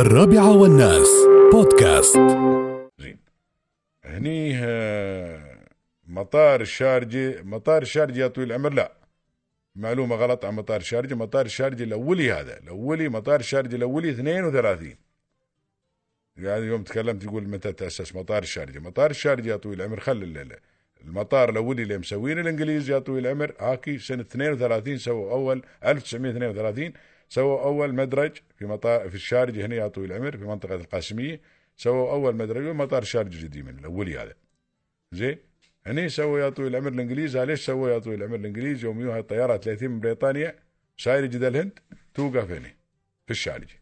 الرابعة والناس. بودكاست. زين. هني آه، مطار الشارجة مطار الشارجة يا طويل العمر؟ لا. معلومة غلط عن مطار الشارجة مطار الشارجة الأولي هذا الأولي مطار الشارجة الأولي 32 يعني يوم تكلمت يقول متى تأسس مطار الشارجة مطار الشارجة يا طويل العمر خل المطار الأولي اللي مسوينه الإنجليز يا طويل العمر هاكي سنة 32 سووا أول 1932 سووا أول مدرج في مطار في الشارجة هنا يا طويل العمر في منطقة القاسمية. سووا أول مدرج مطار الشارجة القديم الأولي هذا. زين؟ هني سووا يا طويل العمر الإنجليز. ليش سووا يا طويل العمر الإنجليز؟ يوم يوها الطيارات 30 من بريطانيا ساير جدة الهند توقف هنا في الشارجة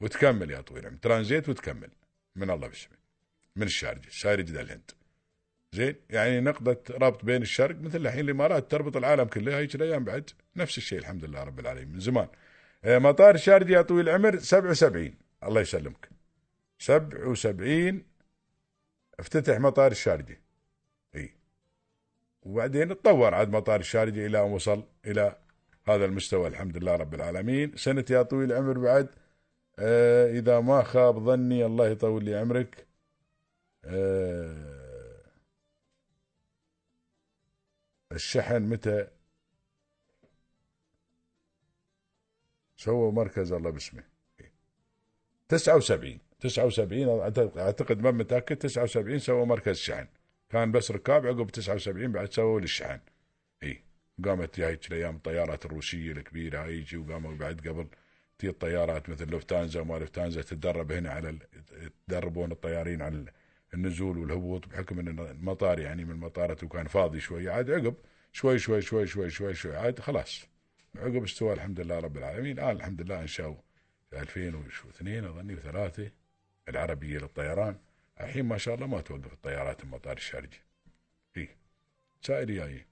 وتكمل يا طويل العمر ترانزيت وتكمل من الله بسمه من الشارجة ساير جدة الهند. زين؟ يعني نقطة ربط بين الشرق مثل الحين الإمارات تربط العالم كله هيك الأيام بعد نفس الشيء الحمد لله رب العالمين من زمان. مطار الشارجة يا طويل العمر 77 الله يسلمك. 77 افتتح مطار الشارجة اي وبعدين تطور عاد مطار الشارجة إلى أن وصل إلى هذا المستوى الحمد لله رب العالمين. سنة يا طويل العمر بعد آه إذا ما خاب ظني الله يطول لي عمرك. آه الشحن متى؟ سووا مركز الله باسمه. 79 79 أعتقد ما متأكد 79 سووا مركز شحن. كان بس ركاب عقب 79 بعد سووا للشحن. إي قامت هيك الأيام الطيارات الروسية الكبيرة هيجي وقاموا بعد قبل تي الطيارات مثل لوفتانزا وما لوفتانزا تتدرب هنا على يتدربون الطيارين على النزول والهبوط بحكم إن المطار يعني من المطارات وكان فاضي شوي. عاد عقب شوي شوي شوي شوي شوي شوي عاد خلاص. عقب استوى الحمد لله رب العالمين. الآن الحمد لله انشاوا في 2002 اظني وثلاثة العربية للطيران. الحين ما شاء الله ما توقف الطيارات المطار الشارجي اي سائر جاي.